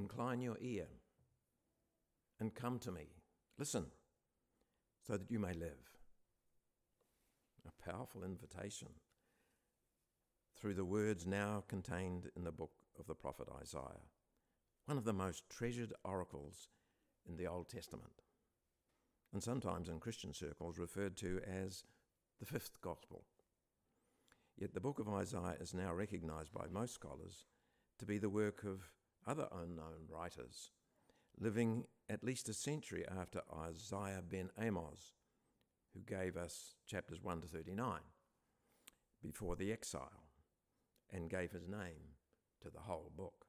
Incline your ear and come to me. Listen, so that you may live. A powerful invitation through the words now contained in the book of the prophet Isaiah, one of the most treasured oracles in the Old Testament, and sometimes in Christian circles referred to as the fifth gospel. Yet the book of Isaiah is now recognized by most scholars to be the work of other unknown writers living at least a century after Isaiah ben Amos, who gave us chapters 1 to 39 before the exile and gave his name to the whole book.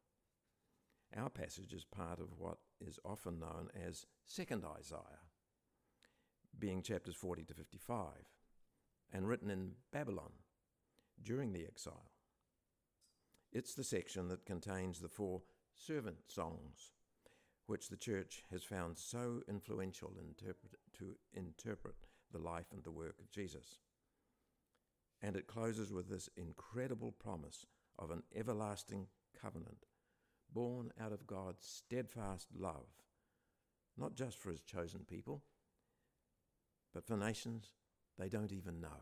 Our passage is part of what is often known as Second Isaiah, being chapters 40 to 55, and written in Babylon during the exile. It's the section that contains the four servant songs, which the church has found so influential interpret, to interpret the life and the work of Jesus. And it closes with this incredible promise of an everlasting covenant born out of God's steadfast love, not just for his chosen people, but for nations they don't even know.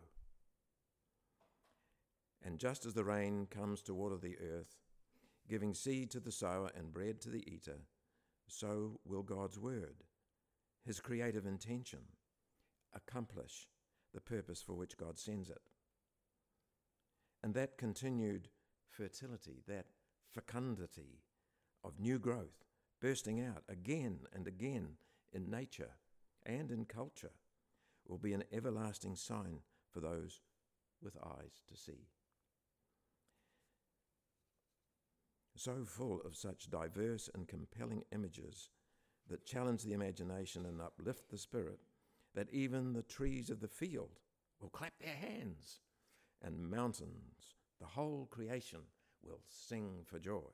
And just as the rain comes to water the earth, giving seed to the sower and bread to the eater, so will God's word, his creative intention, accomplish the purpose for which God sends it. And that continued fertility, that fecundity of new growth bursting out again and again in nature and in culture will be an everlasting sign for those with eyes to see. So full of such diverse and compelling images that challenge the imagination and uplift the spirit, that even the trees of the field will clap their hands, and mountains, the whole creation, will sing for joy.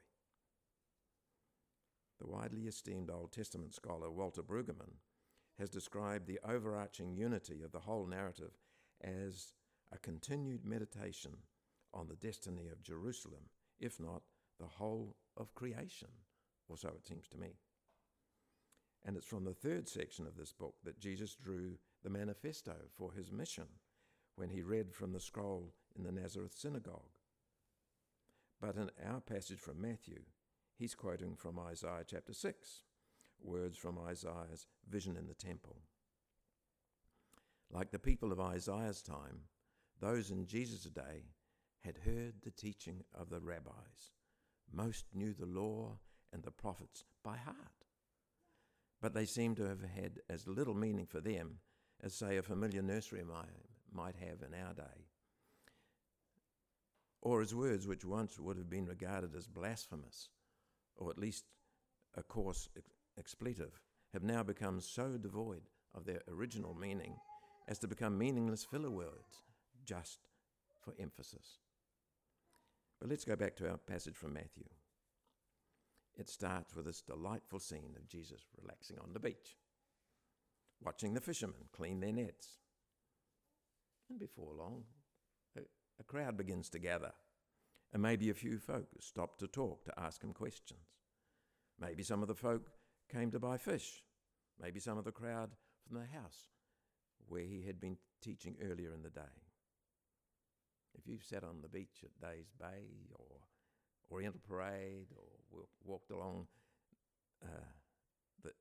The widely esteemed Old Testament scholar Walter Brueggemann has described the overarching unity of the whole narrative as a continued meditation on the destiny of Jerusalem, if not the whole of creation, or so it seems to me. And it's from the third section of this book that Jesus drew the manifesto for his mission when he read from the scroll in the Nazareth synagogue. But in our passage from Matthew, he's quoting from Isaiah chapter 6, words from Isaiah's vision in the temple. Like the people of Isaiah's time, those in Jesus' day had heard the teaching of the rabbis. Most knew the law and the prophets by heart. But they seem to have had as little meaning for them as, say, a familiar nursery rhyme might have in our day. Or as words which once would have been regarded as blasphemous or at least a coarse ex- expletive, have now become so devoid of their original meaning as to become meaningless filler words just for emphasis. But let's go back to our passage from Matthew. It starts with this delightful scene of Jesus relaxing on the beach, watching the fishermen clean their nets. And before long, a, a crowd begins to gather and maybe a few folk stop to talk, to ask him questions. Maybe some of the folk came to buy fish. Maybe some of the crowd from the house where he had been teaching earlier in the day. If you've sat on the beach at Days Bay or Oriental Parade or walked along uh, the,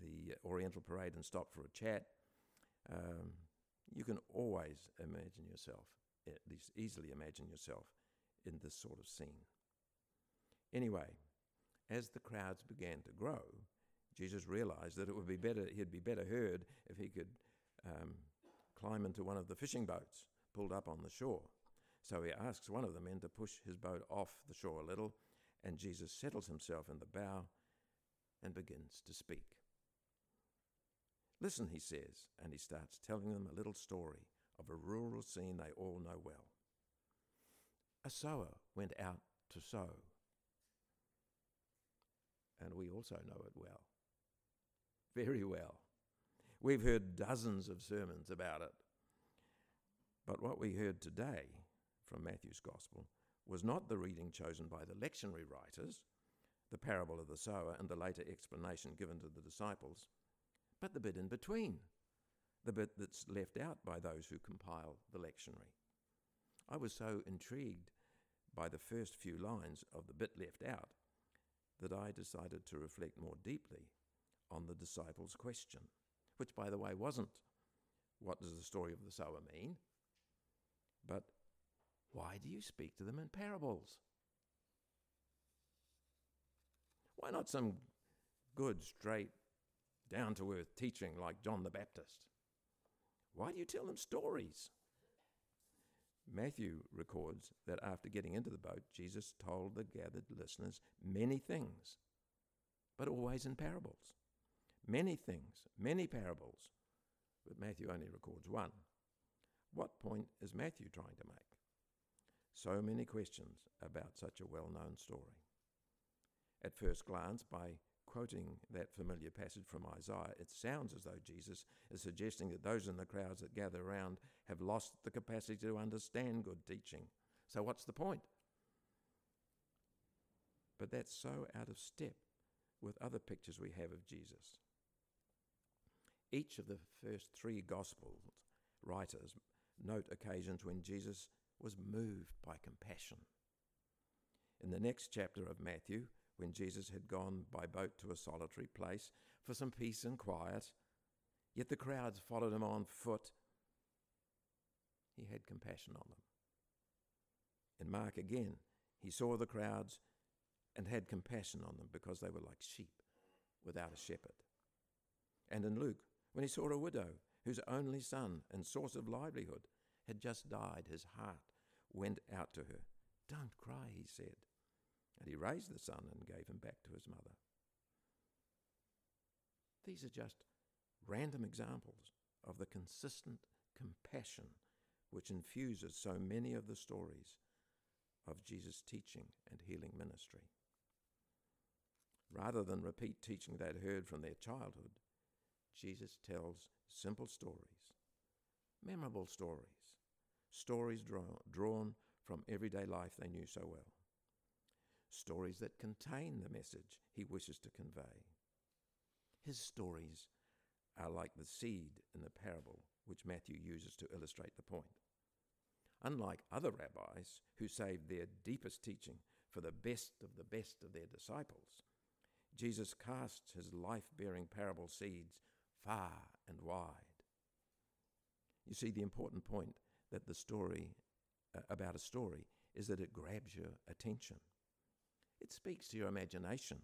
the Oriental Parade and stopped for a chat, um, you can always imagine yourself, at least easily imagine yourself, in this sort of scene. Anyway, as the crowds began to grow, Jesus realized that it would be better, he'd be better heard if he could um, climb into one of the fishing boats pulled up on the shore. So he asks one of the men to push his boat off the shore a little, and Jesus settles himself in the bow and begins to speak. Listen, he says, and he starts telling them a little story of a rural scene they all know well. A sower went out to sow. And we also know it well. Very well. We've heard dozens of sermons about it. But what we heard today from Matthew's Gospel was not the reading chosen by the lectionary writers, the parable of the sower and the later explanation given to the disciples, but the bit in between, the bit that's left out by those who compile the lectionary. I was so intrigued by the first few lines of the bit left out that I decided to reflect more deeply on the disciples' question, which, by the way, wasn't what does the story of the sower mean, but do you speak to them in parables? Why not some good, straight, down to earth teaching like John the Baptist? Why do you tell them stories? Matthew records that after getting into the boat, Jesus told the gathered listeners many things, but always in parables. Many things, many parables, but Matthew only records one. What point is Matthew trying to make? So many questions about such a well known story. At first glance, by quoting that familiar passage from Isaiah, it sounds as though Jesus is suggesting that those in the crowds that gather around have lost the capacity to understand good teaching. So, what's the point? But that's so out of step with other pictures we have of Jesus. Each of the first three Gospel writers note occasions when Jesus was moved by compassion. In the next chapter of Matthew, when Jesus had gone by boat to a solitary place for some peace and quiet, yet the crowds followed him on foot, he had compassion on them. In Mark again, he saw the crowds and had compassion on them because they were like sheep without a shepherd. And in Luke, when he saw a widow whose only son and source of livelihood had just died, his heart went out to her. Don't cry, he said. And he raised the son and gave him back to his mother. These are just random examples of the consistent compassion which infuses so many of the stories of Jesus' teaching and healing ministry. Rather than repeat teaching they'd heard from their childhood, Jesus tells simple stories, memorable stories, stories draw, drawn from everyday life they knew so well stories that contain the message he wishes to convey. His stories are like the seed in the parable which Matthew uses to illustrate the point. Unlike other rabbis who saved their deepest teaching for the best of the best of their disciples, Jesus casts his life bearing parable seeds far and wide. You see, the important point that the story uh, about a story is that it grabs your attention. It speaks to your imagination,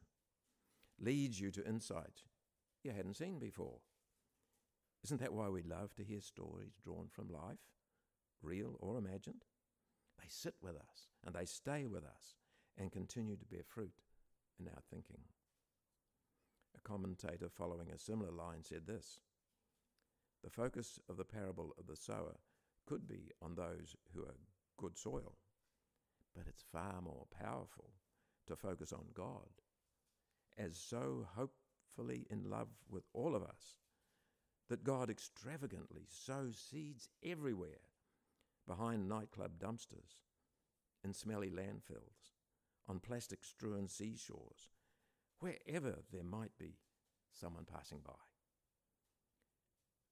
leads you to insight you hadn't seen before. Isn't that why we love to hear stories drawn from life, real or imagined? They sit with us and they stay with us and continue to bear fruit in our thinking. A commentator following a similar line said this The focus of the parable of the sower could be on those who are good soil, but it's far more powerful to focus on God, as so hopefully in love with all of us that God extravagantly sows seeds everywhere behind nightclub dumpsters, in smelly landfills, on plastic strewn seashores, wherever there might be someone passing by.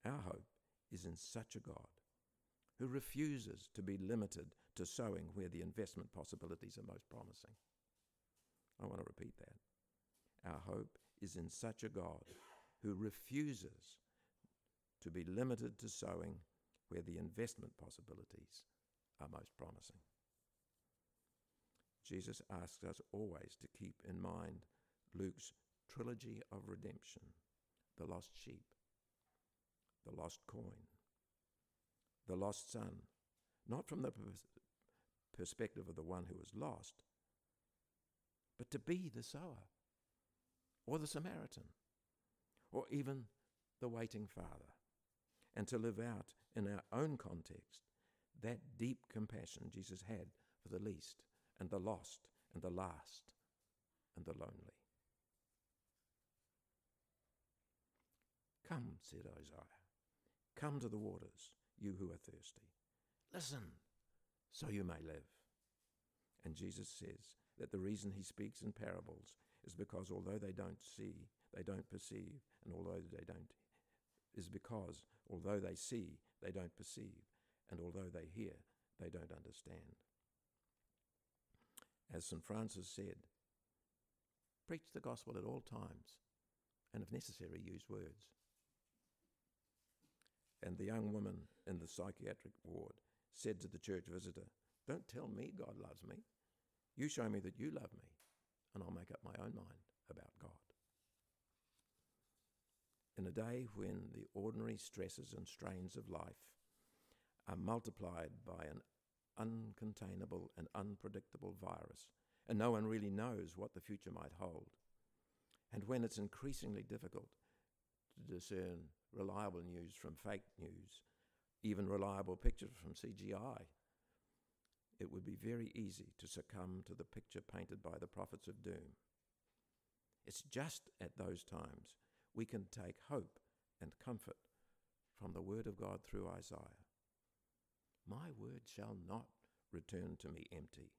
Our hope is in such a God who refuses to be limited to sowing where the investment possibilities are most promising. I want to repeat that. Our hope is in such a God who refuses to be limited to sowing where the investment possibilities are most promising. Jesus asks us always to keep in mind Luke's trilogy of redemption the lost sheep, the lost coin, the lost son, not from the perspective of the one who was lost, but to be the sower or the Samaritan or even the waiting father and to live out in our own context that deep compassion Jesus had for the least and the lost and the last and the lonely. Come, said Isaiah, come to the waters, you who are thirsty. Listen, so you may live. And Jesus says, that the reason he speaks in parables is because although they don't see, they don't perceive, and although they don't, is because although they see, they don't perceive, and although they hear, they don't understand. As St. Francis said, preach the gospel at all times, and if necessary, use words. And the young woman in the psychiatric ward said to the church visitor, Don't tell me God loves me. You show me that you love me, and I'll make up my own mind about God. In a day when the ordinary stresses and strains of life are multiplied by an uncontainable and unpredictable virus, and no one really knows what the future might hold, and when it's increasingly difficult to discern reliable news from fake news, even reliable pictures from CGI, it would be very easy to succumb to the picture painted by the prophets of doom. It's just at those times we can take hope and comfort from the Word of God through Isaiah. My word shall not return to me empty,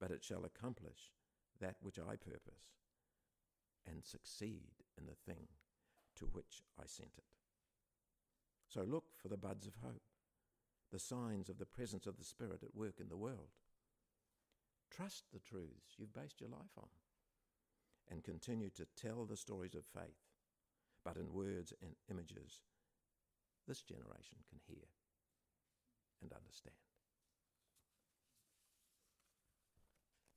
but it shall accomplish that which I purpose and succeed in the thing to which I sent it. So look for the buds of hope, the signs of the presence of the Spirit at work in the world. Trust the truths you've based your life on and continue to tell the stories of faith, but in words and images this generation can hear and understand.